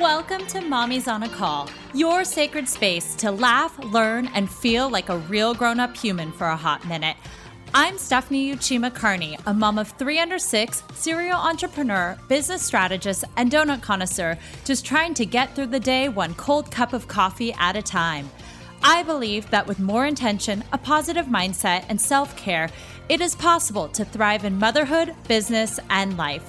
Welcome to Mommy's on a Call, your sacred space to laugh, learn, and feel like a real grown up human for a hot minute. I'm Stephanie Uchima Carney, a mom of three under six, serial entrepreneur, business strategist, and donut connoisseur, just trying to get through the day one cold cup of coffee at a time. I believe that with more intention, a positive mindset, and self care, it is possible to thrive in motherhood, business, and life.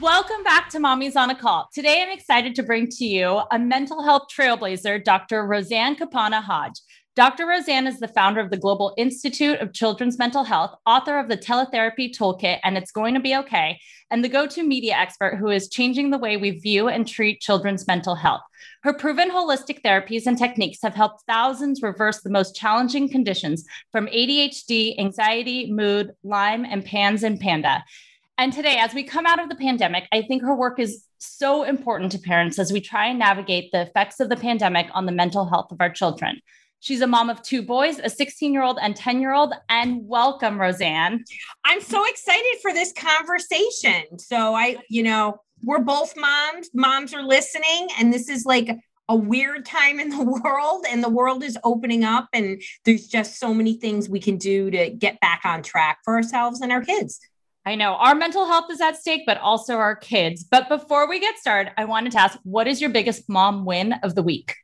Welcome back to Mommy's on a Call. Today, I'm excited to bring to you a mental health trailblazer, Dr. Roseann Capanna Hodge. Dr. Roseann is the founder of the Global Institute of Children's Mental Health, author of the Teletherapy Toolkit, and It's Going to Be Okay, and the go to media expert who is changing the way we view and treat children's mental health. Her proven holistic therapies and techniques have helped thousands reverse the most challenging conditions from ADHD, anxiety, mood, Lyme, and PANS and PANDA. And today, as we come out of the pandemic, I think her work is so important to parents as we try and navigate the effects of the pandemic on the mental health of our children. She's a mom of two boys, a 16 year old and 10 year old. And welcome, Roseann. I'm so excited for this conversation. So, I, you know, we're both moms, moms are listening, and this is like a weird time in the world, and the world is opening up, and there's just so many things we can do to get back on track for ourselves and our kids. I know our mental health is at stake, but also our kids. But before we get started, I wanted to ask what is your biggest mom win of the week?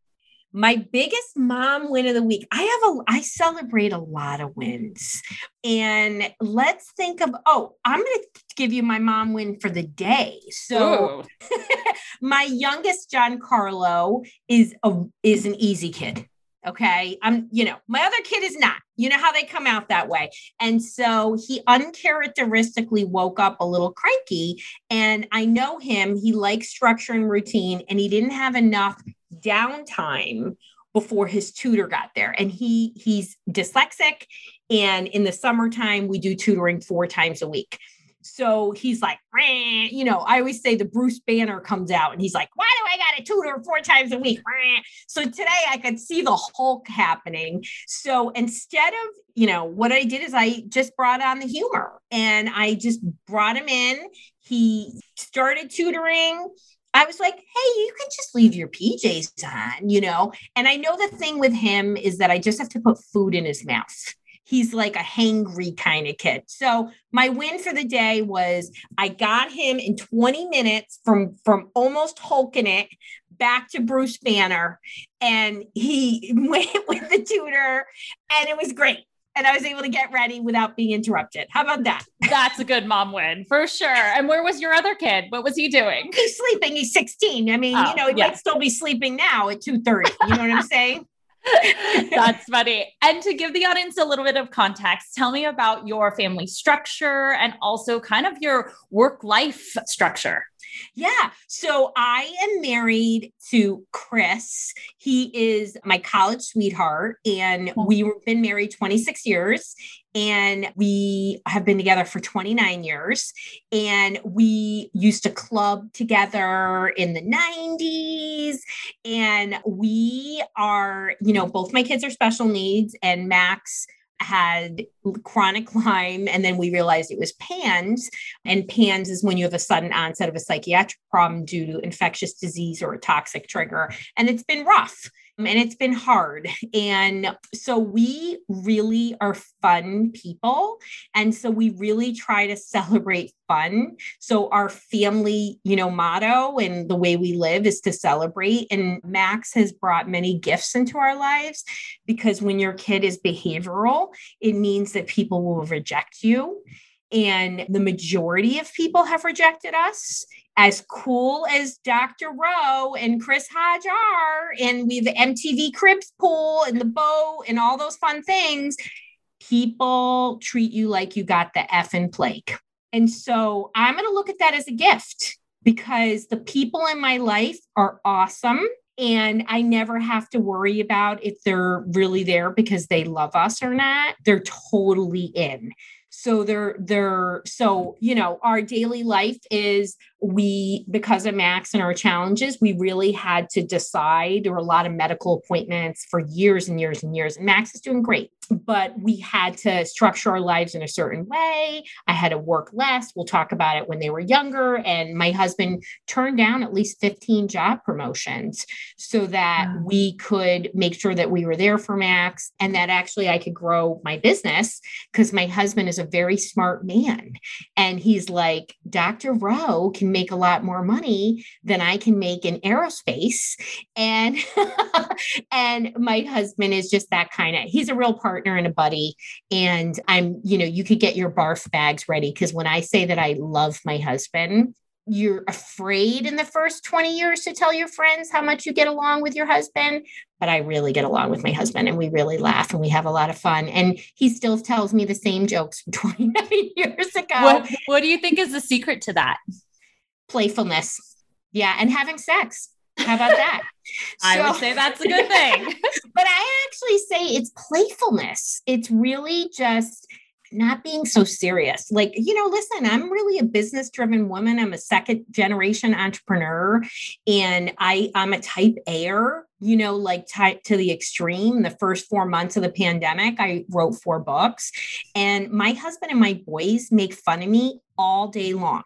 My biggest mom win of the week. I have a I celebrate a lot of wins. And let's think of oh, I'm going to give you my mom win for the day. So my youngest Giancarlo is a is an easy kid. Okay. I'm, you know, my other kid is not. You know how they come out that way. And so he uncharacteristically woke up a little cranky. And I know him. He likes structure and routine, and he didn't have enough downtime before his tutor got there. And he he's dyslexic. And in the summertime, we do tutoring four times a week. So he's like, you know, I always say the Bruce Banner comes out and he's like, why do I got a tutor four times a week? So today I could see the Hulk happening. So instead of, you know, what I did is I just brought on the humor and I just brought him in. He started tutoring. I was like, hey, you can just leave your PJs on, you know? And I know the thing with him is that I just have to put food in his mouth he's like a hangry kind of kid. So my win for the day was I got him in 20 minutes from from almost hulking it back to Bruce Banner and he went with the tutor and it was great. And I was able to get ready without being interrupted. How about that? That's a good mom win for sure. And where was your other kid? What was he doing? He's sleeping. He's 16. I mean, oh, you know, he yeah. might still be sleeping now at 2:30. You know what I'm saying? That's funny. And to give the audience a little bit of context, tell me about your family structure and also kind of your work life structure. Yeah. So I am married to Chris. He is my college sweetheart, and we've been married 26 years. And we have been together for 29 years. And we used to club together in the 90s. And we are, you know, both my kids are special needs, and Max had chronic Lyme, and then we realized it was PANS. And PANS is when you have a sudden onset of a psychiatric problem due to infectious disease or a toxic trigger. And it's been rough Mm-hmm. and it's been hard. And so we really are fun people. And so we really try to celebrate fun. So our family, you know, motto and the way we live is to celebrate. And Max has brought many gifts into our lives because when your kid is behavioral, it means that people will reject you. And the majority of people have rejected us as cool as Dr. Rowe and Chris Hodge are, and we have MTV Cribs pool and the bow and all those fun things, people treat you like you got the F in plague. And so I'm going to look at that as a gift because the people in my life are awesome and I never have to worry about if they're really there because they love us or not. They're totally in. So they're they're so you know our daily life is we because of Max and our challenges we really had to decide there were a lot of medical appointments for years and years and years. And Max is doing great but we had to structure our lives in a certain way. I had to work less. We'll talk about it when they were younger. And my husband turned down at least 15 job promotions so that we could make sure that we were there for Max and that actually I could grow my business because my husband is a very smart man. And he's like, Dr. Rowe can make a lot more money than I can make in aerospace. And and my husband is just that kind of he's a real part partner and a buddy. And I'm, you know, you could get your barf bags ready. Cause when I say that I love my husband, you're afraid in the first 20 years to tell your friends how much you get along with your husband but i really get along with my husband and we really laugh and we have a lot of fun and he still tells me the same jokes from 29 years ago what, what do you think is the secret to that playfulness yeah and having sex how about that? I so, would say that's a good thing. but I actually say it's playfulness. It's really just not being so serious. Like, you know, listen, I'm really a business driven woman. I'm a second generation entrepreneur and I I'm a type Aer, you know, like type to the extreme. The first 4 months of the pandemic, I wrote four books and my husband and my boys make fun of me all day long.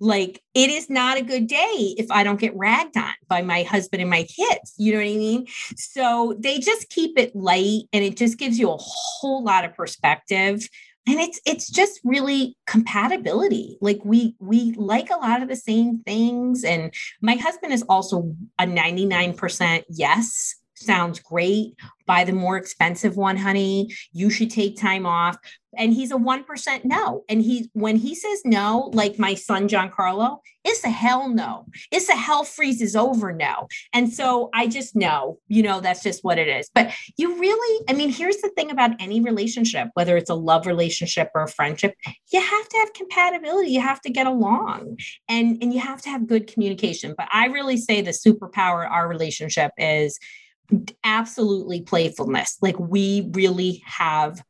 Like it is not a good day if I don't get ragged on by my husband and my kids. You know what I mean? So they just keep it light and it just gives you a whole lot of perspective. And it's it's just really compatibility. Like we we like a lot of the same things. And my husband is also a 99% yes sounds great. Buy the more expensive one, honey. You should take time off. And he's a 1% no. And he, when he says no, like my son, Giancarlo, it's a hell no. It's a hell freezes over no. And so I just know, you know, that's just what it is. But you really, I mean, here's the thing about any relationship, whether it's a love relationship or a friendship, you have to have compatibility. You have to get along and, and you have to have good communication. But I really say the superpower our relationship is absolutely playfulness. Like we really have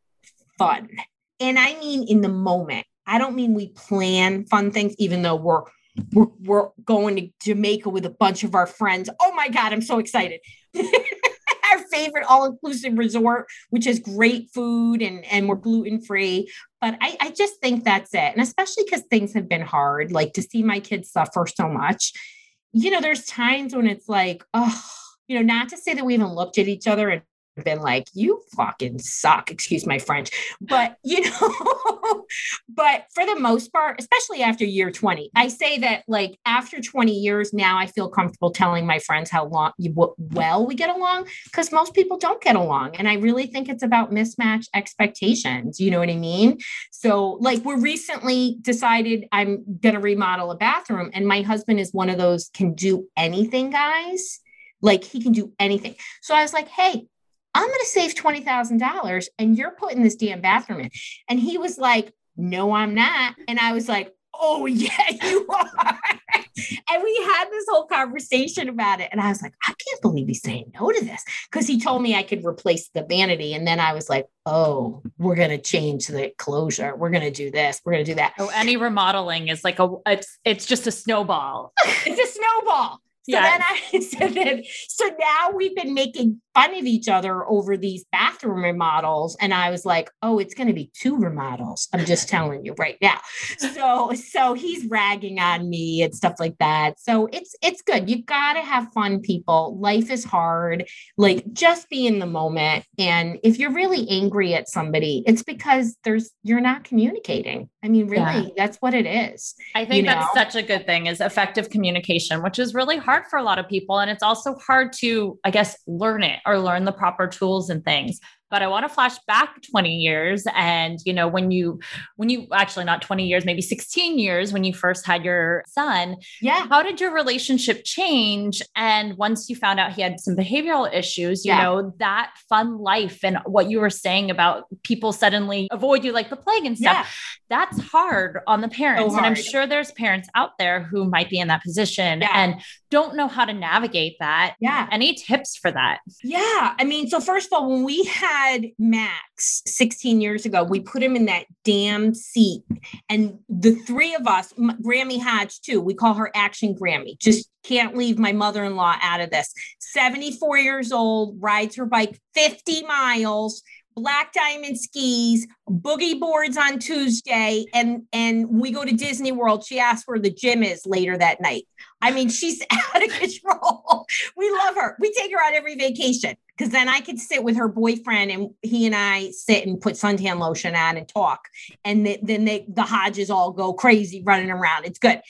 fun. And I mean in the moment. I don't mean we plan fun things, even though we're we're, we're going to Jamaica with a bunch of our friends. Oh my God, I'm so excited. our favorite all-inclusive resort, which has great food and, and we're gluten-free. But I, I just think that's it. And especially because things have been hard, like to see my kids suffer so much. You know, there's times when it's like, oh, you know, not to say that we even looked at each other and been like, you fucking suck, excuse my French. But, you know, but for the most part, especially after year 20, I say that like after 20 years now, I feel comfortable telling my friends how long, well we get along because most people don't get along. And I really think it's about mismatch expectations. You know what I mean? So, like, we recently decided I'm going to remodel a bathroom, and my husband is one of those can do anything guys like he can do anything. So I was like, hey, I'm going to save $20,000 and you're putting this damn bathroom in. And he was like, no, I'm not. And I was like, oh, yeah, you are. and we had this whole conversation about it. And I was like, I can't believe he's saying no to this because he told me I could replace the vanity. And then I was like, oh, we're going to change the closure. We're going to do this. We're going to do that. Oh, any remodeling is like a, it's, it's just a snowball. it's a snowball. So then I said that so now we've been making fun of each other over these bathroom remodels. And I was like, oh, it's gonna be two remodels. I'm just telling you right now. So so he's ragging on me and stuff like that. So it's it's good. You gotta have fun, people. Life is hard. Like just be in the moment. And if you're really angry at somebody, it's because there's you're not communicating. I mean, really, yeah. that's what it is. I think that's know? such a good thing is effective communication, which is really hard for a lot of people. And it's also hard to, I guess, learn it or learn the proper tools and things. But I want to flash back 20 years. And, you know, when you, when you actually not 20 years, maybe 16 years when you first had your son. Yeah. How did your relationship change? And once you found out he had some behavioral issues, you yeah. know, that fun life and what you were saying about people suddenly avoid you like the plague and stuff, yeah. that's hard on the parents. So and I'm sure there's parents out there who might be in that position yeah. and don't know how to navigate that. Yeah. Any tips for that? Yeah. I mean, so first of all, when we had Max 16 years ago, we put him in that damn seat. And the three of us, Grammy Hodge too, we call her Action Grammy, just can't leave my mother in law out of this. 74 years old, rides her bike 50 miles black diamond skis, boogie boards on Tuesday, and and we go to Disney World. She asks where the gym is later that night. I mean, she's out of control. we love her. We take her out every vacation because then I could sit with her boyfriend and he and I sit and put suntan lotion on and talk. And then they, the Hodges all go crazy running around. It's good.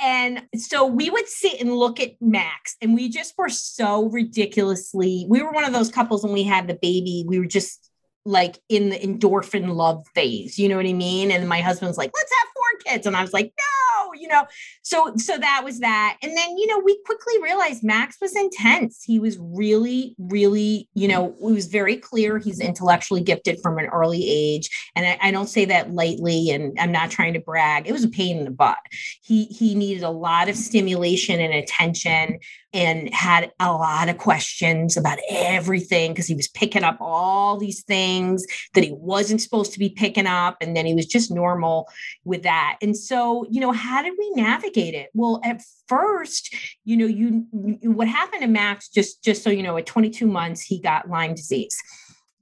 And so we would sit and look at Max, and we just were so ridiculously. We were one of those couples when we had the baby. We were just like in the endorphin love phase. You know what I mean? And my husband's like, let's have four kids. And I was like, no, you know. So so that was that. And then, you know, we quickly realized Max was intense. He was really, really, you know, it was very clear he's intellectually gifted from an early age. And I, I don't say that lightly, and I'm not trying to brag. It was a pain in the butt. He he needed a lot of stimulation and attention and had a lot of questions about everything because he was picking up all these things that he wasn't supposed to be picking up. And then he was just normal with that. And so, you know, how did we navigate it? Well, at first, you know, you, you what happened to Max, just just so you know, at 22 months, he got Lyme disease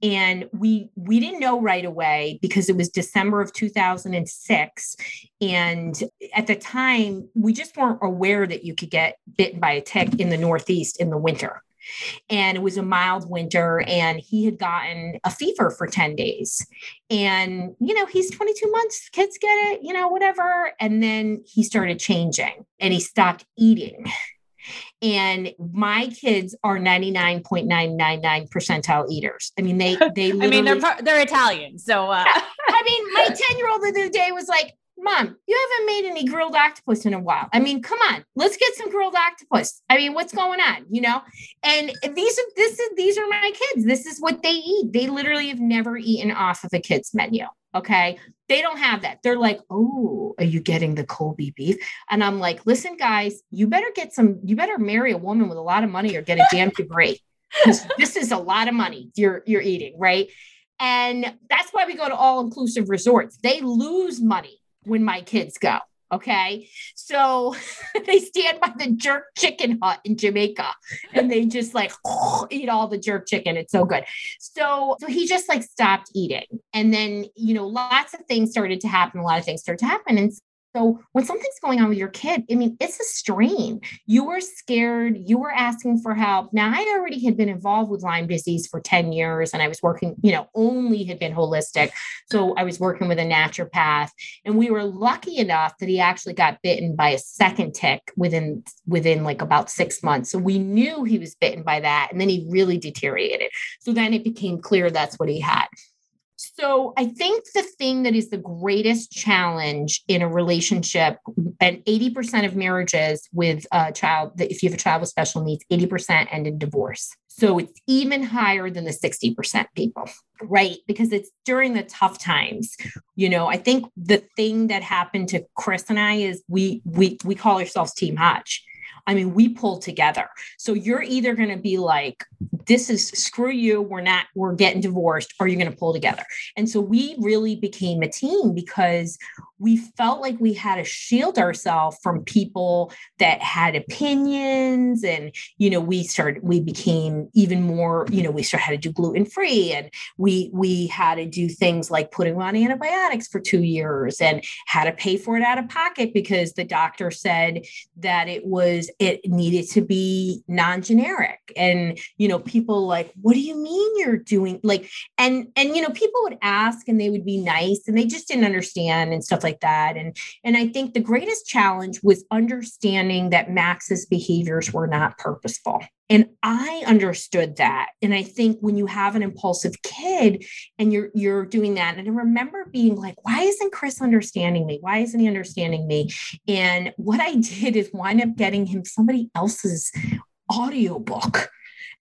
and we we didn't know right away because it was december of 2006 and at the time we just weren't aware that you could get bitten by a tick in the northeast in the winter. And it was a mild winter and he had gotten a fever for 10 days. And you know he's 22 months kids get it you know whatever. And then he started changing and he stopped eating and my kids are 99.999 percentile eaters. I mean, they, they, I mean, they're, they're Italian. So, uh. I mean, my 10 year old the other day was like, Mom, you haven't made any grilled octopus in a while. I mean, come on, let's get some grilled octopus. I mean, what's going on? You know, and these are this is these are my kids. This is what they eat. They literally have never eaten off of a kid's menu. Okay. They don't have that. They're like, oh, are you getting the Kobe beef? And I'm like, listen, guys, you better get some, you better marry a woman with a lot of money or get a damn degree. Because this is a lot of money you're you're eating, right? And that's why we go to all-inclusive resorts. They lose money when my kids go. Okay. So they stand by the jerk chicken hut in Jamaica and they just like oh, eat all the jerk chicken. It's so good. So, so he just like stopped eating. And then, you know, lots of things started to happen. A lot of things started to happen. And so when something's going on with your kid, I mean, it's a strain. You were scared, you were asking for help. Now, I already had been involved with Lyme disease for 10 years and I was working, you know, only had been holistic. So I was working with a naturopath and we were lucky enough that he actually got bitten by a second tick within within like about 6 months. So we knew he was bitten by that and then he really deteriorated. So then it became clear that's what he had. So I think the thing that is the greatest challenge in a relationship, and 80% of marriages with a child, if you have a child with special needs, 80% end in divorce. So it's even higher than the 60% people, right? Because it's during the tough times. You know, I think the thing that happened to Chris and I is we we we call ourselves Team Hodge I mean, we pull together. So you're either going to be like, this is screw you, we're not, we're getting divorced, or you're going to pull together. And so we really became a team because we felt like we had to shield ourselves from people that had opinions. And, you know, we started, we became even more, you know, we started had to do gluten free and we, we had to do things like putting on antibiotics for two years and had to pay for it out of pocket because the doctor said that it was it needed to be non-generic and you know people like, what do you mean you're doing like, and, and, you know, people would ask and they would be nice and they just didn't understand and stuff like that. And, and I think the greatest challenge was understanding that Max's behaviors were not purposeful. And I understood that. And I think when you have an impulsive kid and you're you're doing that, and I remember being like, why isn't Chris understanding me? Why isn't he understanding me? And what I did is wind up getting him somebody else's audiobook.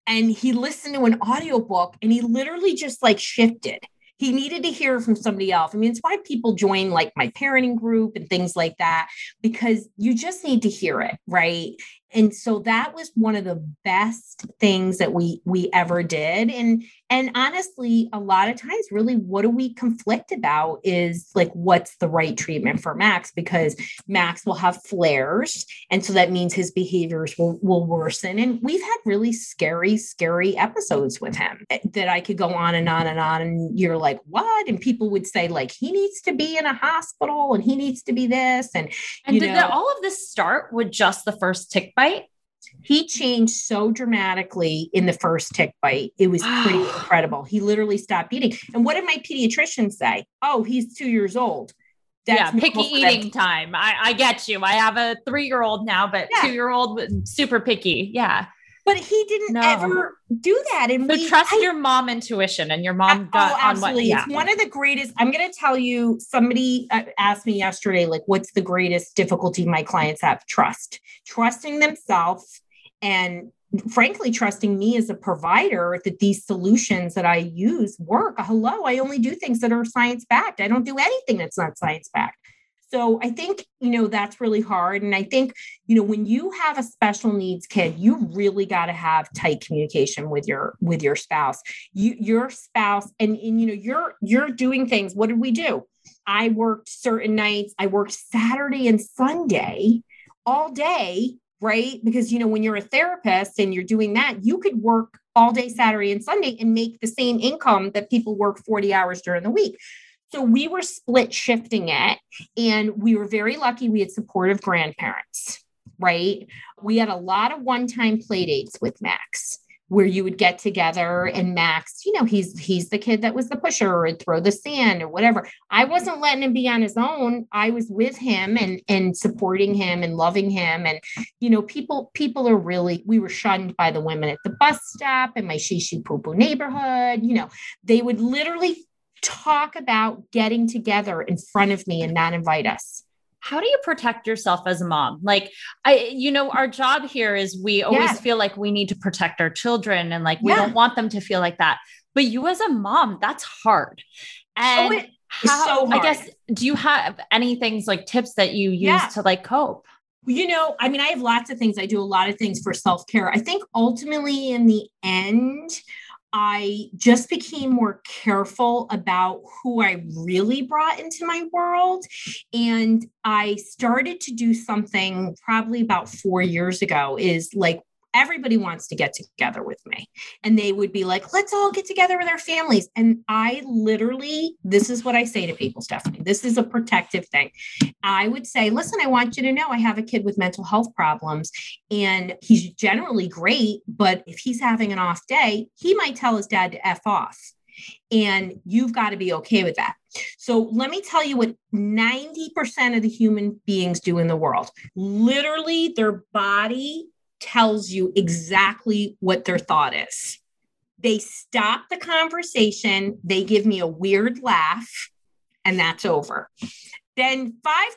And he listened to an audiobook and he literally just like shifted he needed to hear from somebody else. I mean, it's why people join like my parenting group and things like that, because you just need to hear it, right? And so that was one of the best things that we we ever did. And and honestly a lot of times really what do we conflict about is like what's the right treatment for max? Because max will have flares and so that means his behaviors will will worsen. And we've had really scary scary episodes with him eh, that i could go on and on and on and you're like what? And people would say like he needs to be in a hospital and he needs to be this and and did know, all of this start with just the first tick bite he changed so dramatically in the first tick bite. It was pretty incredible. He literally stopped eating. And what did my pediatrician say? Oh, he's two years old. That's yeah, picky eating time. I, I, get you. I have a three year old now, but yeah. two year old super picky. Yeah. But he didn't no. ever do that. And so we, trust I, your mom intuition and your mom oh, got absolutely. on what. Yeah. It's one of the greatest. I'm going to tell you. Somebody uh, asked me yesterday, like, what's the greatest difficulty my clients have? Trust, trusting themselves and frankly trusting me as a provider that these solutions that I use work. Hello, I only do things that are science backed. I don't do anything that's not science backed. So I think, you know, that's really hard. And I think, you know, when you have a special needs kid, you really got to have tight communication with your with your spouse. You your spouse and, and you know, you're you're doing things. What did we do? I worked certain nights, I worked Saturday and Sunday all day right? Because, you know, when you're a therapist and you're doing that, you could work all day Saturday and Sunday and make the same income that people work 40 hours during the week. So we were split shifting it and we were very lucky we had supportive grandparents, right? We had a lot of one-time play dates with Max where you would get together and Max, you know, he's he's the kid that was the pusher or throw the sand or whatever. I wasn't letting him be on his own. I was with him and and supporting him and loving him. And you know, people people are really we were shunned by the women at the bus stop in my shishi poo poo neighborhood. You know, they would literally talk about getting together in front of me and not invite us how do you protect yourself as a mom like i you know our job here is we always yes. feel like we need to protect our children and like we yeah. don't want them to feel like that but you as a mom that's hard oh, and oh, how, so hard. i guess do you have any things like tips that you use yeah. to like cope you know, I mean, I have lots of things. I do a lot of things for self care. I think ultimately, in the end, I just became more careful about who I really brought into my world. And I started to do something probably about four years ago is like everybody wants to get together with me. And they would be like, let's all get together with our families. And I literally, this is what I say to people, Stephanie. This is a protective thing. I would say, listen, I want you to know I have a kid with mental health problems and he's generally great. But if he's having an off day, he might tell his dad to F off. And you've got to be okay with that. So let me tell you what 90% of the human beings do in the world. Literally, their body tells you exactly what their thought is. They stop the conversation, they give me a weird laugh, and that's over. Then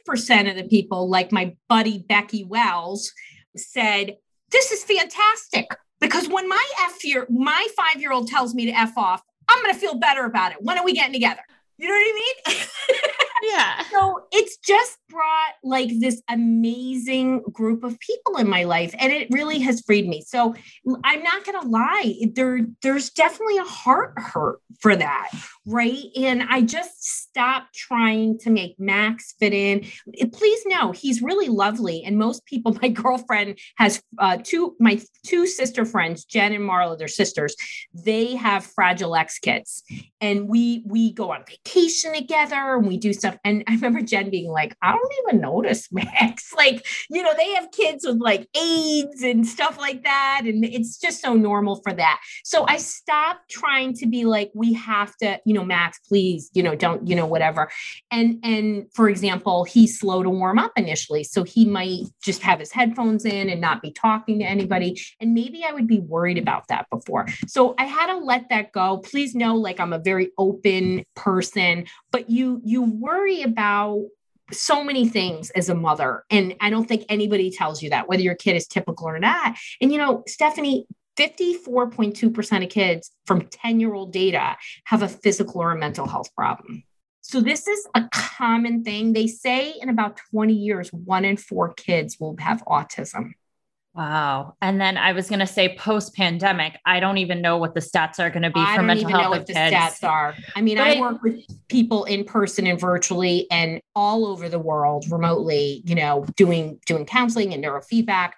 5% of the people, like my buddy Becky Wells, said, This is fantastic because when my F year, my five year old tells me to F off, I'm going to feel better about it. When are we getting together? You know what I mean? yeah. So it's just brought like this amazing group of people in my life and it really has freed me. So I'm not going to lie, there there's definitely a heart hurt for that, right? And I just stopped trying to make Max fit in. Please know he's really lovely and most people my girlfriend has uh, two my two sister friends, Jen and Marla, they're sisters. They have fragile X kids and we we go on vacation together and we do stuff. And I remember Jen being like, I don't even notice, Max. like, you know, they have kids with like AIDS and stuff like that. And it's just so normal for that. So I stopped trying to be like, we have to, you know, Max, please, you know, don't, you know, whatever. And and for example, he's slow to warm up initially. So he might just have his headphones in and not be talking to anybody. And maybe I would be worried about that before. So I had to let that go. Please know, like I'm a very open person, but you you worry about so many things as a mother. And I don't think anybody tells you that, whether your kid is typical or not. And, you know, Stephanie, 54.2% of kids from 10 year old data have a physical or a mental health problem. So, this is a common thing. They say in about 20 years, one in four kids will have autism. Wow. And then I was going to say post pandemic, I don't even know what the stats are going to be I for mental health. I don't even know what the kids. stats are. I mean, but I work with people in person and virtually and all over the world remotely, you know, doing doing counseling and neurofeedback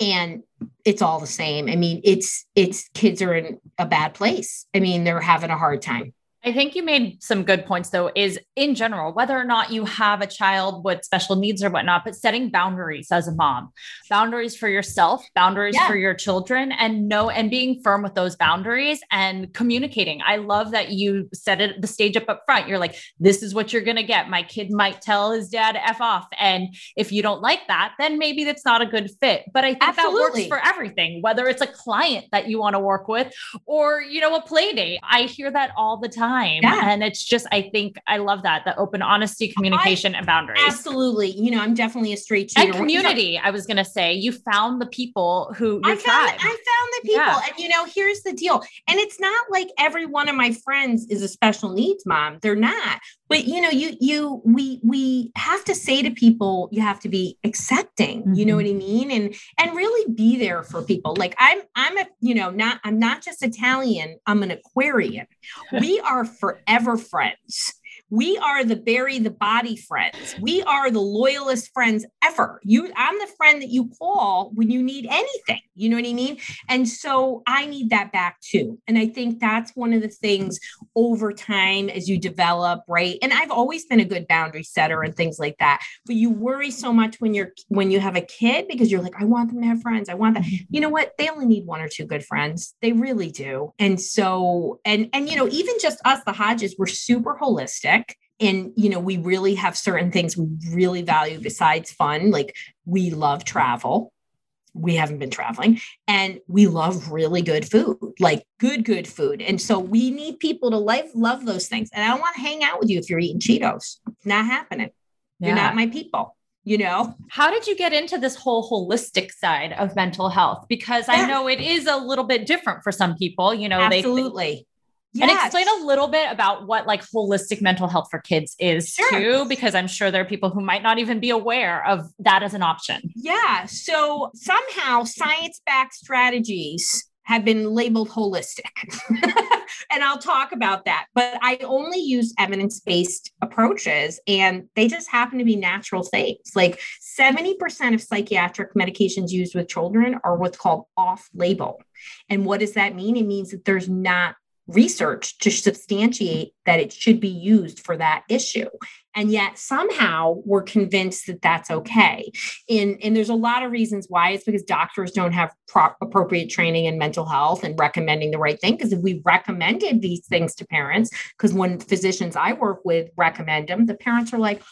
and it's all the same. I mean, it's it's kids are in a bad place. I mean, they're having a hard time. I think you made some good points, though, is in general, whether or not you have a child with special needs or whatnot, but setting boundaries as a mom, boundaries for yourself, boundaries yeah. for your children, and know and being firm with those boundaries and communicating. I love that you set it the stage up up front. You're like, this is what you're going to get. My kid might tell his dad F off. And if you don't like that, then maybe that's not a good fit. But I think Absolutely. that works for everything, whether it's a client that you want to work with or, you know, a play date. I hear that all the time time. Yeah. And it's just, I think I love that the open honesty, communication, I, and boundaries. Absolutely. You know, I'm definitely a straight shooter. And community, I was going to say, you found the people who I found, I found the people. Yeah. And, you know, here's the deal. And it's not like every one of my friends is a special needs mom. They're not but you know you you we we have to say to people you have to be accepting mm-hmm. you know mm-hmm. what i mean and and really be there for people like i'm i'm a you know not i'm not just italian i'm an aquarian we are forever friends we are the bury the body friends. We are the loyalist friends ever. You, I'm the friend that you call when you need anything. You know what I mean? And so I need that back too. And I think that's one of the things over time as you develop, right? And I've always been a good boundary setter and things like that. But you worry so much when you're when you have a kid because you're like, I want them to have friends. I want that. Mm-hmm. You know what? They only need one or two good friends. They really do. And so, and and you know, even just us, the Hodges, we're super holistic and you know we really have certain things we really value besides fun. Like we love travel. We haven't been traveling. And we love really good food like good good food. And so we need people to life love those things. And i don't want to hang out with you if you're eating cheetos. Not happening. Yeah. you're not my people you know? How did you get into this whole holistic side of mental health? Because yeah. i know it is a little bit different for some people you know absolutely Yes. And explain a little bit about what like holistic mental health for kids is sure. too, because I'm sure there are people who might not even be aware of that as an option. Yeah. So somehow science backed strategies have been labeled holistic. and I'll talk about that. But I only use evidence based approaches, and they just happen to be natural things. Like 70% of psychiatric medications used with children are what's called off label. And what does that mean? It means that there's not research to substantiate that it should be used for that issue and yet somehow we're convinced that that's okay and, and there's a lot of reasons why it's because doctors don't have pro- appropriate training in mental health and recommending the right thing because if we recommended these things to parents because when physicians i work with recommend them the parents are like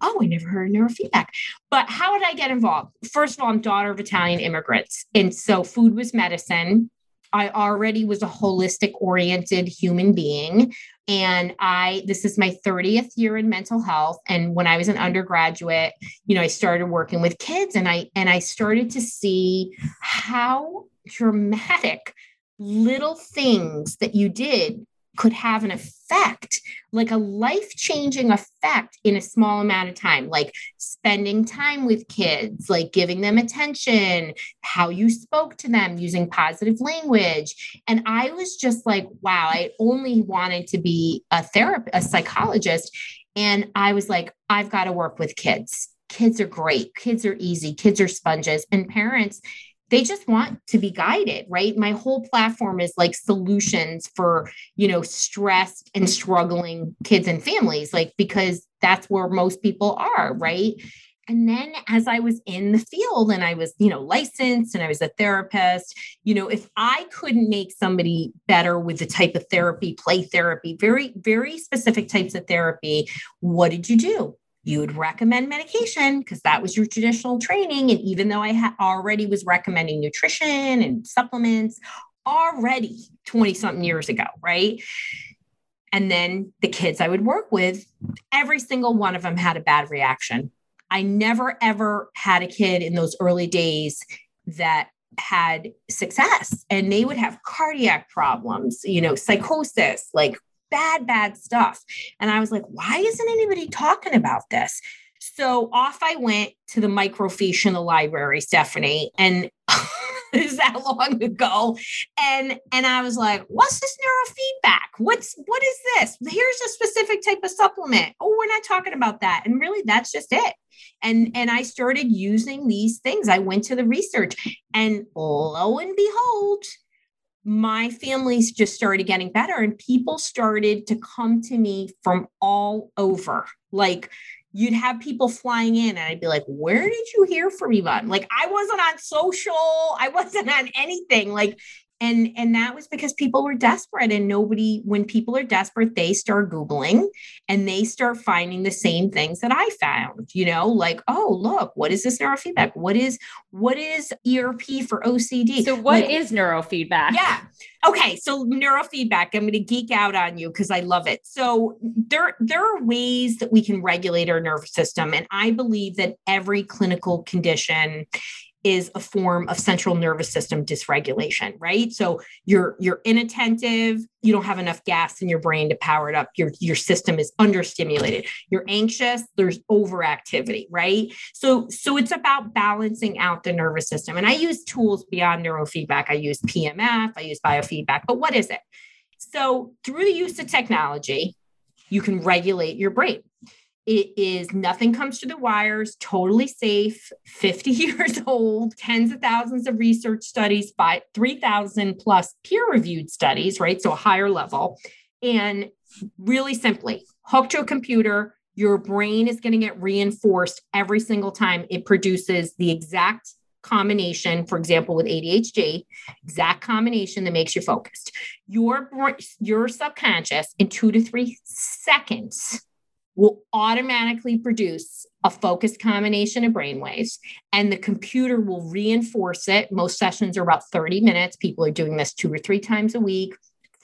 oh, I never heard neurofeedback. But how did I get involved? First of all, I'm daughter of Italian immigrants. And so food was medicine. I already was a holistic oriented human being. And I, this is my 30th year in mental health. And when I was an undergraduate, you know, I started working with kids and I, and I started to see how dramatic little things that you did could have an effect, like a life changing effect in a small amount of time, like spending time with kids, like giving them attention, how you spoke to them using positive language. And I was just like, wow, I only wanted to be a therapist, a psychologist. And I was like, I've got to work with kids. Kids are great. Kids are easy. Kids are sponges. And parents, they just want to be guided right my whole platform is like solutions for you know stressed and struggling kids and families like because that's where most people are right and then as I was in the field and I was, you know, licensed and I was a therapist, you know, if I couldn't make somebody better with the type of therapy, play therapy, very, very specific types of therapy, what did you do? You would recommend medication because that was your traditional training. And even though I ha- already was recommending nutrition and supplements already 20 something years ago, right? And then the kids I would work with, every single one of them had a bad reaction I never ever had a kid in those early days that had success and they would have cardiac problems, you know, psychosis, like bad, bad stuff. And I was like, why isn't anybody talking about this? So off I went to the microfiche in the library, Stephanie, and is that long ago. And and I was like, what's this neurofeedback? What's what is this? Here's a specific type of supplement. Oh, we're not talking about that. And really that's just it. And and I started using these things. I went to the research and lo and behold, my families just started getting better and people started to come to me from all over. Like you'd have people flying in and I'd be like, where did you hear from Yvonne? Like I wasn't on social, I wasn't on anything. Like and and that was because people were desperate and nobody when people are desperate they start googling and they start finding the same things that i found you know like oh look what is this neurofeedback? What is what is erp for ocd so what like, is neurofeedback? Yeah. Okay so neurofeedback i'm going to geek out on you because i love it. So there there are ways that we can regulate our nervous system and i believe that every clinical condition is a form of central nervous system dysregulation, right? So you're you're inattentive, you don't have enough gas in your brain to power it up. Your your system is understimulated. You're anxious, there's overactivity, right? So so it's about balancing out the nervous system. And I use tools beyond neurofeedback. I use PMF, I use biofeedback. But what is it? So through the use of technology, you can regulate your brain. It is nothing comes through the wires, totally safe, 50 years old, tens of thousands of research studies, by 3,000 plus peer reviewed studies, right? So a higher level. And really simply, hooked to a computer, your brain is going to get reinforced every single time it produces the exact combination, for example, with ADHD, exact combination that makes you focused. Your, your subconscious in two to three seconds will automatically produce a focused combination of brainwaves and the computer will reinforce it. Most sessions are about 30 minutes. People are doing this two or three times a week,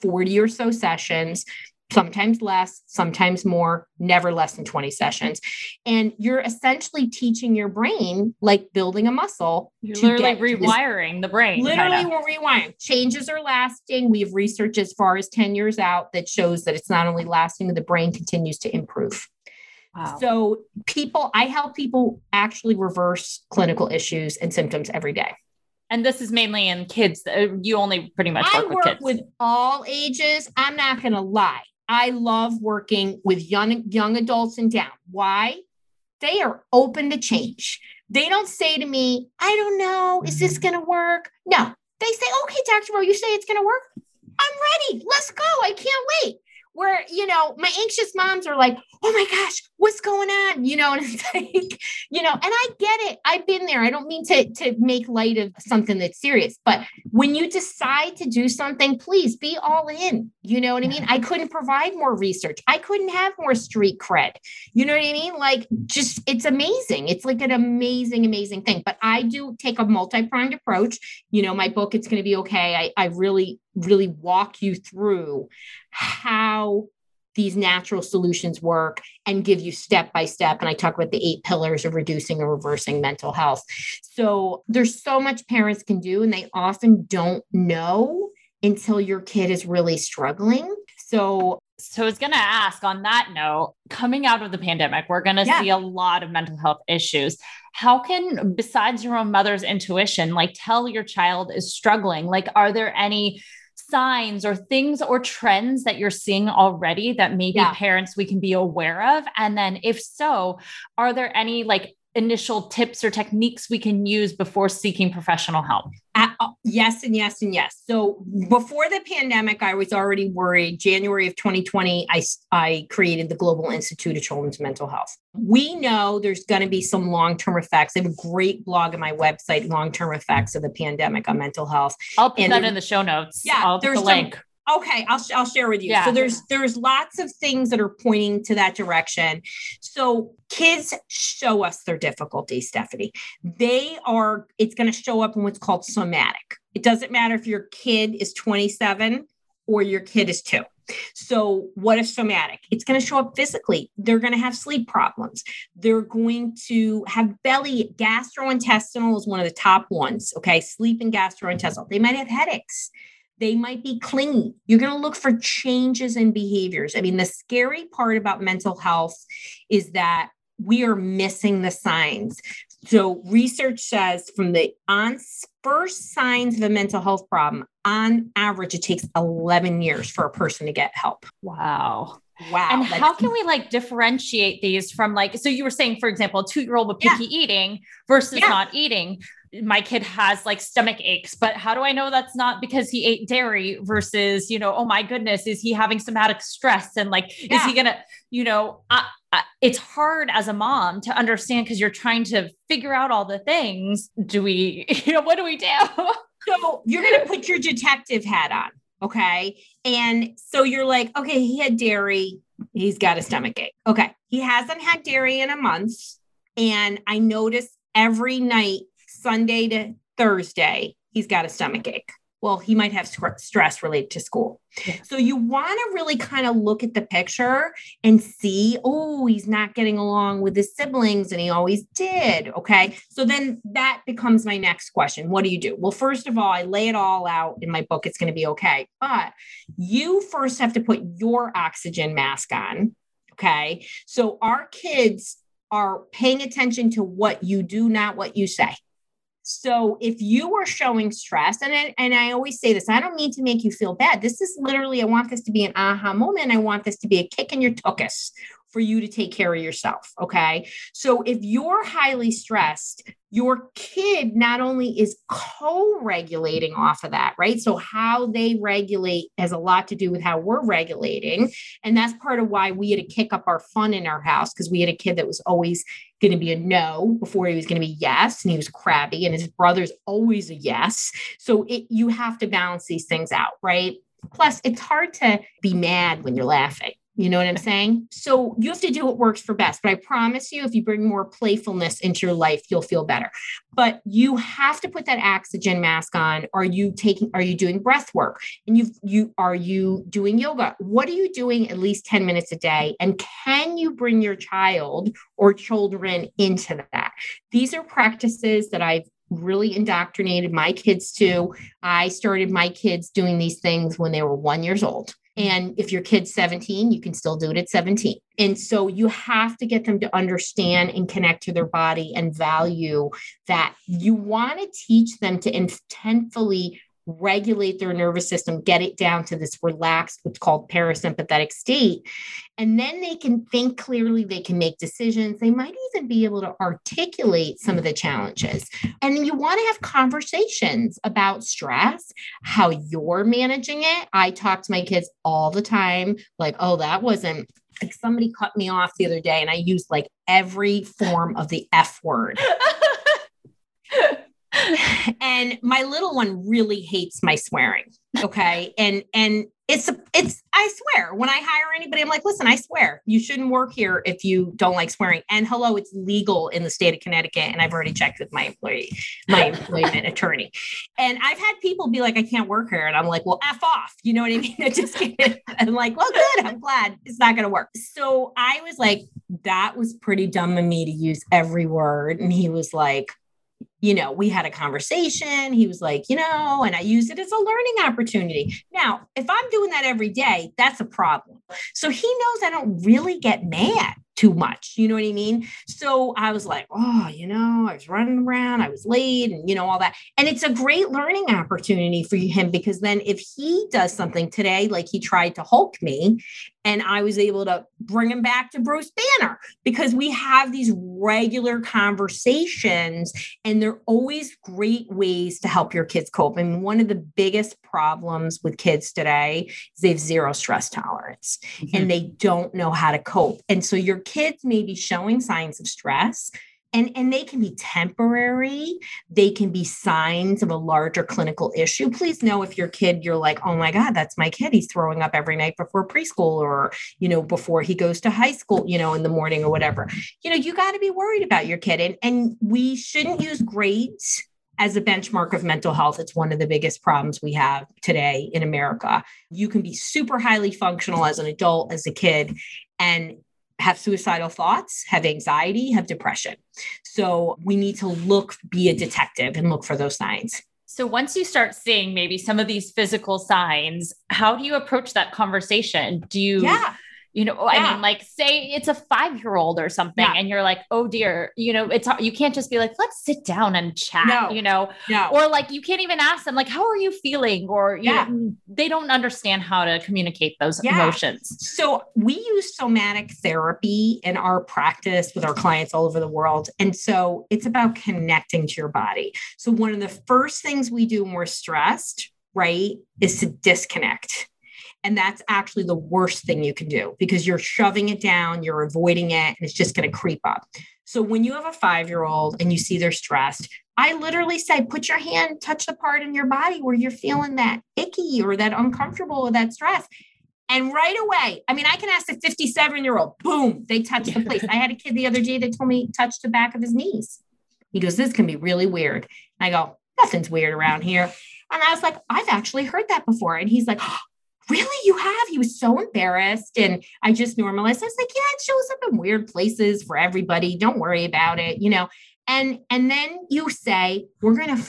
40 or so sessions sometimes less, sometimes more, never less than 20 sessions. And you're essentially teaching your brain like building a muscle. You're literally rewiring the brain. Literally, kinda. we're rewiring. Changes are lasting. We have research as far as 10 years out that shows that it's not only lasting, the brain continues to improve. Wow. So, people, I help people actually reverse clinical issues and symptoms every day. And this is mainly in kids. Uh, you only pretty much work I work with, with all ages. I'm not going to lie. I love working with young young adults and down. Why? They are open to change. They don't say to me, I don't know, is this mm-hmm. going to work? No. They say, okay, Dr. Rowe, you say it's going to work? I'm ready. Let's go. I can't wait where you know my anxious moms are like oh my gosh what's going on? You know and it's like you know and i get it. I've been there. I don't mean to to make light of something that's serious but when you decide to do something please be all in. You know what i mean? I couldn't provide more research. I couldn't have more street cred. You know what i mean? Like just it's amazing. It's like an amazing amazing thing. But i do take a multi-pronged approach. You know my book it's going to be okay. I i really really walk you through how these natural solutions work and give you step by step. And I talk about the eight pillars of reducing and reversing mental health. So there's so much parents can do, and they often don't know until your kid is really struggling. So so I was going to ask on that note, coming out of the pandemic, we're going to yeah. see a lot of mental health issues. How can, besides your own mother's intuition, like tell your child is struggling? Like, are there any signs or things or trends that you're seeing already that maybe yeah. parents we can be aware of? And then if so, are there any like initial tips or techniques we can use before seeking professional help? Uh, yes, and yes, and yes. So before the pandemic, I was already worried. January of 2020, I, I created the Global Institute of Children's Mental Health. We know there's going to be some long term effects. I have a great blog on my website, Long Term Effects of the Pandemic on Mental Health. I'll put and that in the show notes. Yeah, I'll there's the link. Some, Okay, I'll I'll share with you. Yeah. So there's there's lots of things that are pointing to that direction. So kids show us their difficulties, Stephanie. They are it's going to show up in what's called somatic. It doesn't matter if your kid is 27 or your kid is 2. So, what is somatic? It's going to show up physically. They're going to have sleep problems. They're going to have belly, gastrointestinal is one of the top ones. Okay. Sleep and gastrointestinal. They might have headaches. They might be clingy. You're going to look for changes in behaviors. I mean, the scary part about mental health is that we are missing the signs. So, research says from the on first signs of a mental health problem, on average, it takes 11 years for a person to get help. Wow. Wow. And how can we like differentiate these from like, so you were saying, for example, a two year old with picky yeah. eating versus yeah. not eating my kid has like stomach aches but how do i know that's not because he ate dairy versus you know oh my goodness is he having somatic stress and like yeah. is he gonna you know I, I, it's hard as a mom to understand because you're trying to figure out all the things. Do we you know what do we do? So you're gonna put your detective hat on okay? And so you're like okay he had dairy. He's got a stomach ache. Okay he hasn't had dairy in a month. And i notice every night Sunday to Thursday, he's got a stomach ache. Well, he might have stress related to school. Yeah. So you want to really kind of look at the picture and see, oh, he's not getting along with his siblings and he always did. Okay. So then that becomes my next question. What do you do? Well, first of all, I lay it all out in my book. It's going to be okay. But you first have to put your oxygen mask on. Okay. So our kids are paying attention to what you do, not what you say. So if you are showing stress, and I, and I always say this, I don't mean to make you feel bad. This is literally, I want this to be an aha moment. I want this to be a kick in your tuchus for you to take care of yourself. Okay. So if you're highly stressed, your kid not only is co regulating off of that, right? So how they regulate has a lot to do with how we're regulating. And that's part of why we had to kick up our fun in our house because we had a kid that was always going to be a no before he was going to be yes. And he was crabby, and his brother's always a yes. So it, you have to balance these things out, right? Plus, it's hard to be mad when you're laughing you know what I'm saying? So you have to do what works for best. But I promise you, if you bring more playfulness into your life, you'll feel better. But you have to put that oxygen mask on. Are you taking, are you doing breath work? And you you are you doing yoga? What are you doing at least 10 minutes a day? And can you bring your child or children into that? These are practices that I've really indoctrinated my kids to. I started my kids doing these things when they were one years old. And if your kid's 17, you can still do it at 17. And so you have to get them to understand and connect to their body and value that you want to teach them to intentfully regulate their nervous system, get it down to this relaxed, what's called parasympathetic state. And then they can think clearly, they can make decisions. They might even be able to articulate some of the challenges. And you want to have conversations about stress, how you're managing it. I talk to my kids all the time, like, oh, that wasn't like somebody cut me off the other day and I used like every form of the F word. and my little one really hates my swearing. Okay. And and it's it's I swear when I hire anybody, I'm like, listen, I swear you shouldn't work here if you don't like swearing. And hello, it's legal in the state of Connecticut, and I've already checked with my employee, my employment attorney. And I've had people be like, I can't work here, and I'm like, well, f off. You know what I mean? I just I'm like, well, good. I'm glad it's not going to work. So I was like, that was pretty dumb of me to use every word, and he was like you know, we had a conversation. He was like, you know, and I used it as a learning opportunity. Now, if I'm doing that every day, that's a problem. So he knows I don't really get mad too much. You know what I mean? So I was like, oh, you know, I was running around, I was late, and you know, all that. And it's a great learning opportunity for him because then if he does something today, like he tried to Hulk me, and I was able to bring him back to Bruce Banner because we have these regular conversations and they're always great ways to help your kids cope. And one of the biggest problems with kids today is they have zero stress tolerance mm-hmm. and they don't know how to cope. And so your kids may be showing signs of stress and and they can be temporary they can be signs of a larger clinical issue please know if your kid you're like oh my god that's my kid he's throwing up every night before preschool or you know before he goes to high school you know in the morning or whatever you know you got to be worried about your kid and and we shouldn't use grades as a benchmark of mental health, it's one of the biggest problems we have today in America. You can be super highly functional as an adult, as a kid, and have suicidal thoughts, have anxiety, have depression. So we need to look, be a detective and look for those signs. So once you start seeing maybe some of these physical signs, how do you approach that conversation? Do you yeah you know yeah. i mean like say it's a five year old or something yeah. and you're like oh dear you know it's you can't just be like let's sit down and chat no. you know no. or like you can't even ask them like how are you feeling or you yeah. know they don't understand how to communicate those emotions so we use somatic therapy in our practice with our clients all over the world and so it's about connecting to your body so one of the first things we do when we're stressed right is to disconnect and that's actually the worst thing you can do because you're shoving it down, you're avoiding it, and it's just going to creep up. So when you have a five year old and you see they're stressed, I literally say, put your hand, touch the part in your body where you're feeling that icky or that uncomfortable or that stress. And right away, I mean, I can ask a 57 year old, boom, they touch the place. I had a kid the other day that told me touch the back of his knees. He goes, This can be really weird. And I go, Nothing's weird around here. And I was like, I've actually heard that before. And he's like, really you have? He was so embarrassed. And i just normalized i was like yeah it shows up in weird places for everybody. Don't worry about it you know? And and then you say we're gonna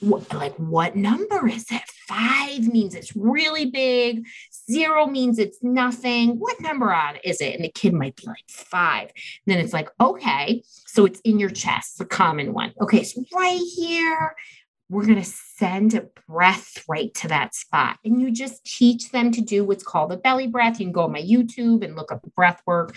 what, like what number is it? Five means it's really big. Zero means it's nothing. What number on is it? And the kid might be like five. And then it's like okay so it's in your chest the common one. Okay so right here we're going to send a breath right to that spot. And you just teach them to do what's called a belly breath. You can go on my YouTube and look up breath work,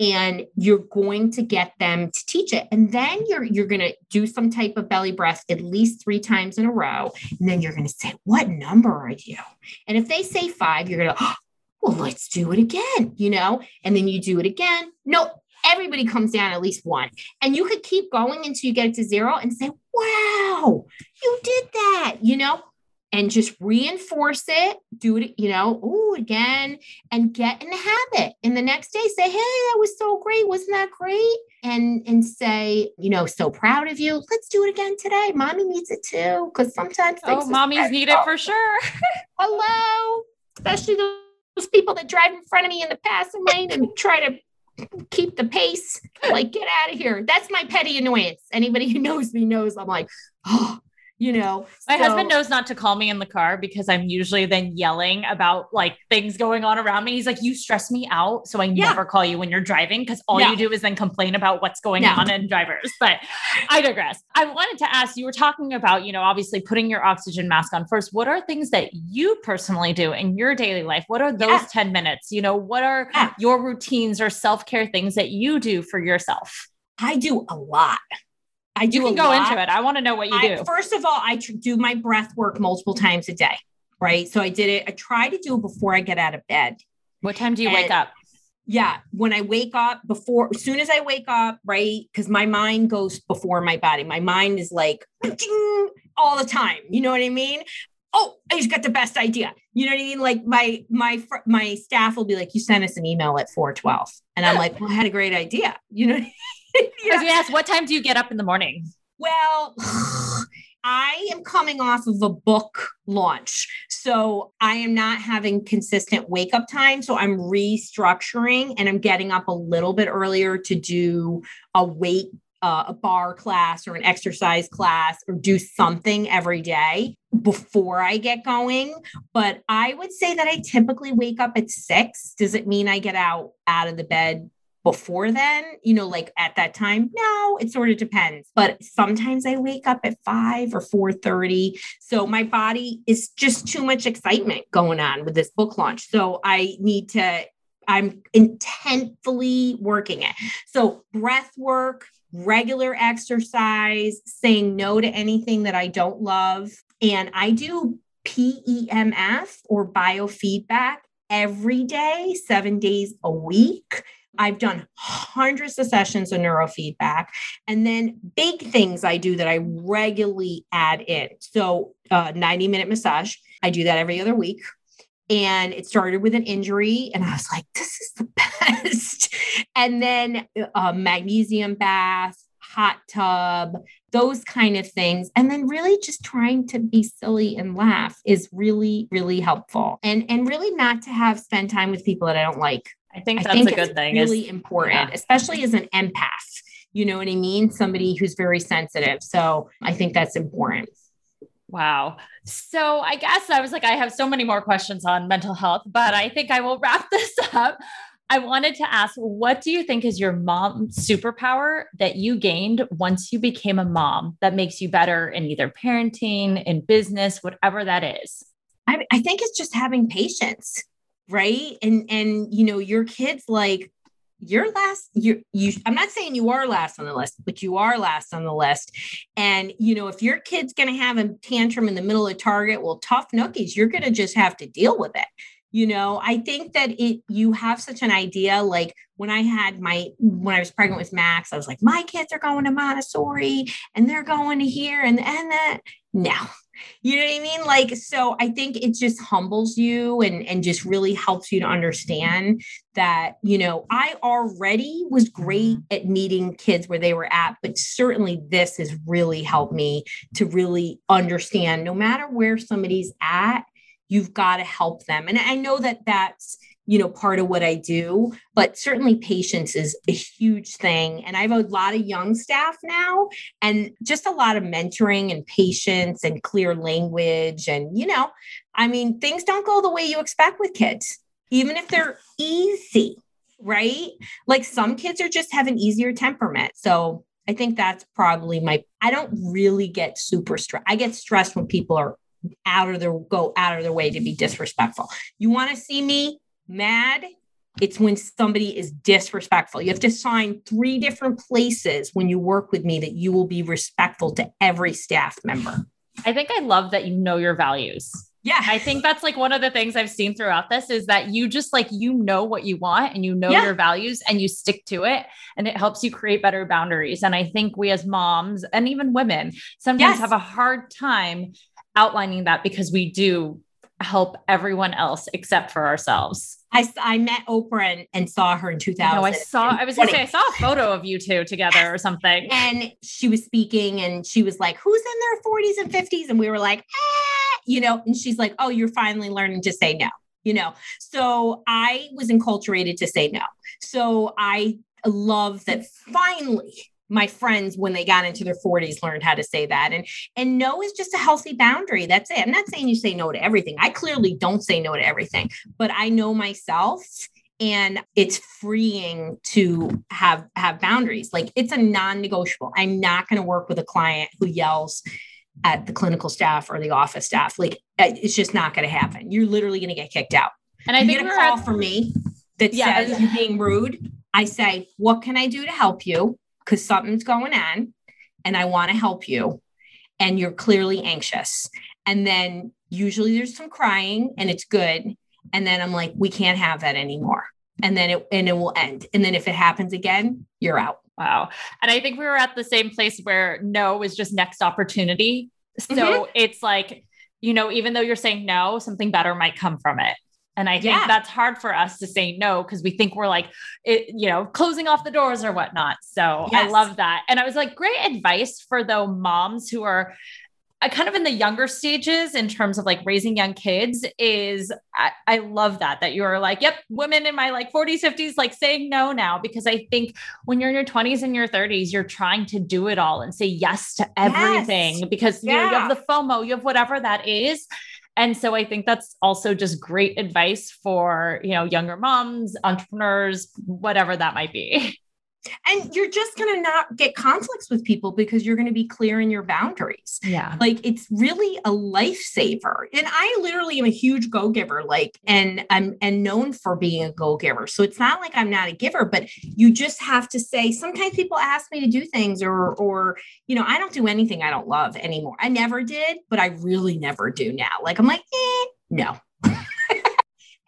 and you're going to get them to teach it. And then you're you're going to do some type of belly breath at least three times in a row. And then you're going to say, What number are you? And if they say five, you're going to, oh, well, let's do it again, you know? And then you do it again. No, everybody comes down at least one. And you could keep going until you get it to zero and say, wow, you did that, you know, and just reinforce it, do it, you know, oh, again, and get in the habit. And the next day say, hey, that was so great. Wasn't that great? And and say, you know, so proud of you. Let's do it again today. Mommy needs it too. Cause sometimes Oh, mommies need it for sure. Hello. Especially those people that drive in front of me in the passing lane and try to keep the pace. Like, get out of here. That's my petty annoyance. Anybody who knows me knows I'm like, oh, you know. My so, husband knows not to call me in the car because I'm usually then yelling about like things going on around me. He's like, You stress me out. So I yeah. never call you when you're driving because all you do is then complain about what's going on in drivers. But I digress. I wanted to ask you were talking about, you know, obviously putting your oxygen mask on first. What are things that you personally do in your daily life? What are those yeah. 10 minutes? You know, what are your routines or self care things that you do for yourself? I do a lot. I do. You can go lot. into it. I want to know what you I, do. First of all, I do my breath work multiple times a day. Right. So I did it. I try to do it before I get out of bed. What time do you and, wake up? Yeah. When I wake up before, as soon as I wake up, right. Cause my mind goes before my body. My mind is like all the time. You know what I mean? Oh, I just got the best idea. You know what I mean? Like my my my staff will be like, "You sent us an email at four twelve, and I'm like, "Well, I had a great idea." You know, yeah. I ask, what time do you get up in the morning? Well, I am coming off of a book launch. So I am not having consistent wake up time. So I'm restructuring and I'm getting up a little bit earlier to do a weight uh, a bar class or an exercise class or do something every day before I get going. But I would say that I typically wake up at six. Does it mean I get out out of the bed before then, you know, like at that time? No, it sort of depends. But sometimes I wake up at 5 or 4:30. So my body is just too much excitement going on with this book launch. So I need to I'm intentfully working it. So breath work, regular exercise, saying no to anything that I don't love. And I do PEMF or biofeedback every day, seven days a week. I've done hundreds of sessions of neurofeedback. And then big things I do that I regularly add in. So, uh, 90 minute massage, I do that every other week. And it started with an injury. And I was like, this is the best. and then a uh, magnesium bath, hot tub, those kind of things. And then really just trying to be silly and laugh is really, really helpful. And and really not to have spend time with people that I don't like. I think that's I think a good thing. Really is, important, yeah. especially as an empath. You know what I mean? Somebody who's very sensitive. So I think that's important. Wow. So I guess I was like, I have so many more questions on mental health, but I think I will wrap this up. I wanted to ask, what do you think is your mom superpower that you gained once you became a mom that makes you better in either parenting, in business, whatever that is? I, I think it's just having patience right? And and you know your kids like you're last you you i'm not saying you are last on the list but you are last on the list. And you know if your kid's going to have a tantrum in the middle of target well tough nookies you're going to just have to deal with it. You know i think that it you have such an idea like when i had my when i was pregnant with max i was like my kids are going to montessori and they're going to here and and that. No you know what I mean? Like, so I think it just humbles you and, and just really helps you to understand that, you know, I already was great at meeting kids where they were at, but certainly this has really helped me to really understand no matter where somebody's at, you've got to help them. And I know that that's, you know part of what i do but certainly patience is a huge thing. And i have a lot of young staff now and just a lot of mentoring and patience and clear language and you know i mean things don't go the way you expect with kids even if they're easy right? Like some kids are just have an easier temperament. So i think that's probably my i don't really get super stressed i get stressed when people are out of their go out of their way to be disrespectful. You want to see me mad it's when somebody is disrespectful. You have to sign three different places when you work with me that you will be respectful to every staff member. I think I love that you know your values. Yeah. I think that's like one of the things I've seen throughout this is that you just like, you know what you want and you know yeah. your values and you stick to it and it helps you create better boundaries. And I think we as moms and even women sometimes yes. have a hard time outlining that because we do help everyone else except for ourselves. I, I met Oprah and, and saw her in 2000. No, I saw, I was gonna say, I saw a photo of you two together or something. And she was speaking and she was like, who's in their 40s and 50s? And we were like, ah, you know, and she's like, oh, you're finally learning to say no, you know? So I was enculturated to say no. So I love that finally my friends when they got into their 40s learned how to say that. And and no is just a healthy boundary. That's it. I'm not saying you say no to everything. I clearly don't say no to everything but i know myself and it's freeing to have have boundaries. Like it's a non-negotiable. I'm not going to work with a client who yells at the clinical staff or the office staff. Like it's just not going to happen. You're literally going to get kicked out. And i you think get a call at- from me that yeah. says you're being rude. I say what can i do to help you because something's going on and I want to help you. And you're clearly anxious. And then usually there's some crying and it's good. And then I'm like, we can't have that anymore. And then it and it will end. And then if it happens again, you're out. Wow. And I think we were at the same place where no is just next opportunity. So mm-hmm. it's like, you know, even though you're saying no, something better might come from it. And I think yeah. that's hard for us to say no because we think we're like, it, you know, closing off the doors or whatnot. So yes. I love that. And I was like, great advice for the moms who are I kind of in the younger stages in terms of like raising young kids is I, I love that that you're like, yep, women in my like 40s, 50s, like saying no now, because I think when you're in your 20s and your 30s, you're trying to do it all and say yes to everything yes. because you, know, you have the FOMO, you have whatever that is. And so I think that's also just great advice for, you know, younger moms, entrepreneurs, whatever that might be. and you're just going to not get conflicts with people because you're going to be clear in your boundaries. Yeah. Like it's really a lifesaver. And I literally am a huge go-giver like and I'm and known for being a go-giver. So it's not like I'm not a giver, but you just have to say sometimes people ask me to do things or or you know, I don't do anything I don't love anymore. I never did, but I really never do now. Like I'm like, eh, no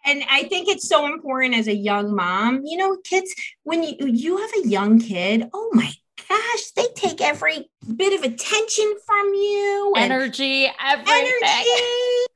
and I think it's so important as a young mom. You know, kids, when you you have a young kid, oh my gosh, they take every bit of attention from you, energy, everything. Energy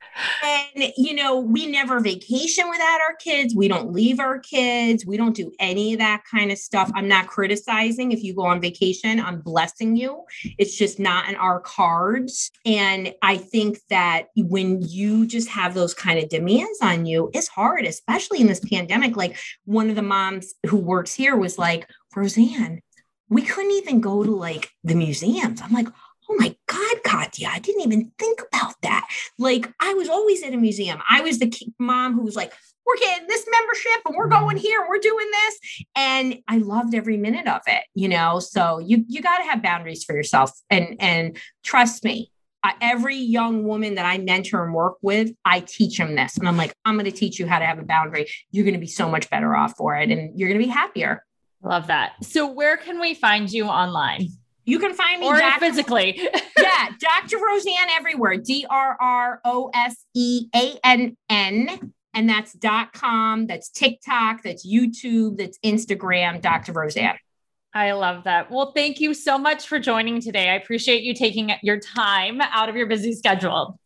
and you know we never vacation without our kids. We don't leave our kids. We don't do any of that kind of stuff. I'm not criticizing if you go on vacation. I'm blessing you. It's just not in our cards. And i think that when you just have those kind of demands on you it's hard especially in this pandemic. Like one of the moms who works here was like Roseann we couldn't even go to like the museums. I'm like oh my God, Katya, I didn't even think about that. Like, I was always at a museum. I was the mom who was like, we're getting this membership and we're going mm-hmm. here and we're doing this. And I loved every minute of it, you know? So you, you got to have boundaries for yourself and, and trust me, every young woman that I mentor and work with, I teach them this. And I'm like, I'm going to teach you how to have a boundary. You're going to be so much better off for it and you're going to be happier. Love that. So, where can we find you online? You can find me or Dr. physically. yeah, Dr. Roseann everywhere. D R R O S E A N N. And that's dot com, that's TikTok, that's YouTube, that's Instagram, Dr. Roseann. I love that. Well, thank you so much for joining today. I appreciate you taking your time out of your busy schedule.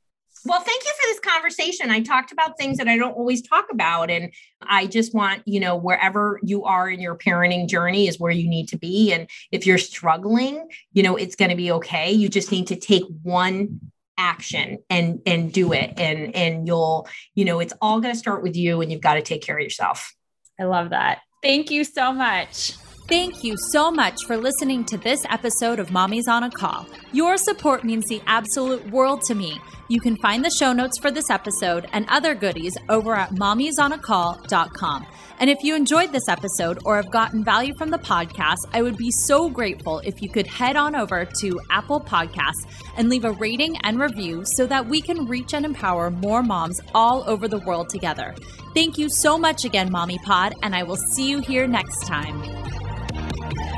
Well, thank you for this conversation. I talked about things that I don't always talk about. And I just want, you know, wherever you are in your parenting journey is where you need to be. And if you're struggling, you know, it's going to be okay. You just need to take one action and and do it and and you'll you know it's all going to start with you and you've got to take care of yourself i love that thank you so much Thank you so much for listening to this episode of Mommy's on a Call. Your support means the absolute world to me. You can find the show notes for this episode and other goodies over at mommysonacall.com. And if you enjoyed this episode or have gotten value from the podcast, I would be so grateful if you could head on over to Apple Podcasts and leave a rating and review so that we can reach and empower more moms all over the world together. Thank you so much again, Mommy Pod, and I will see you here next time. Thank you.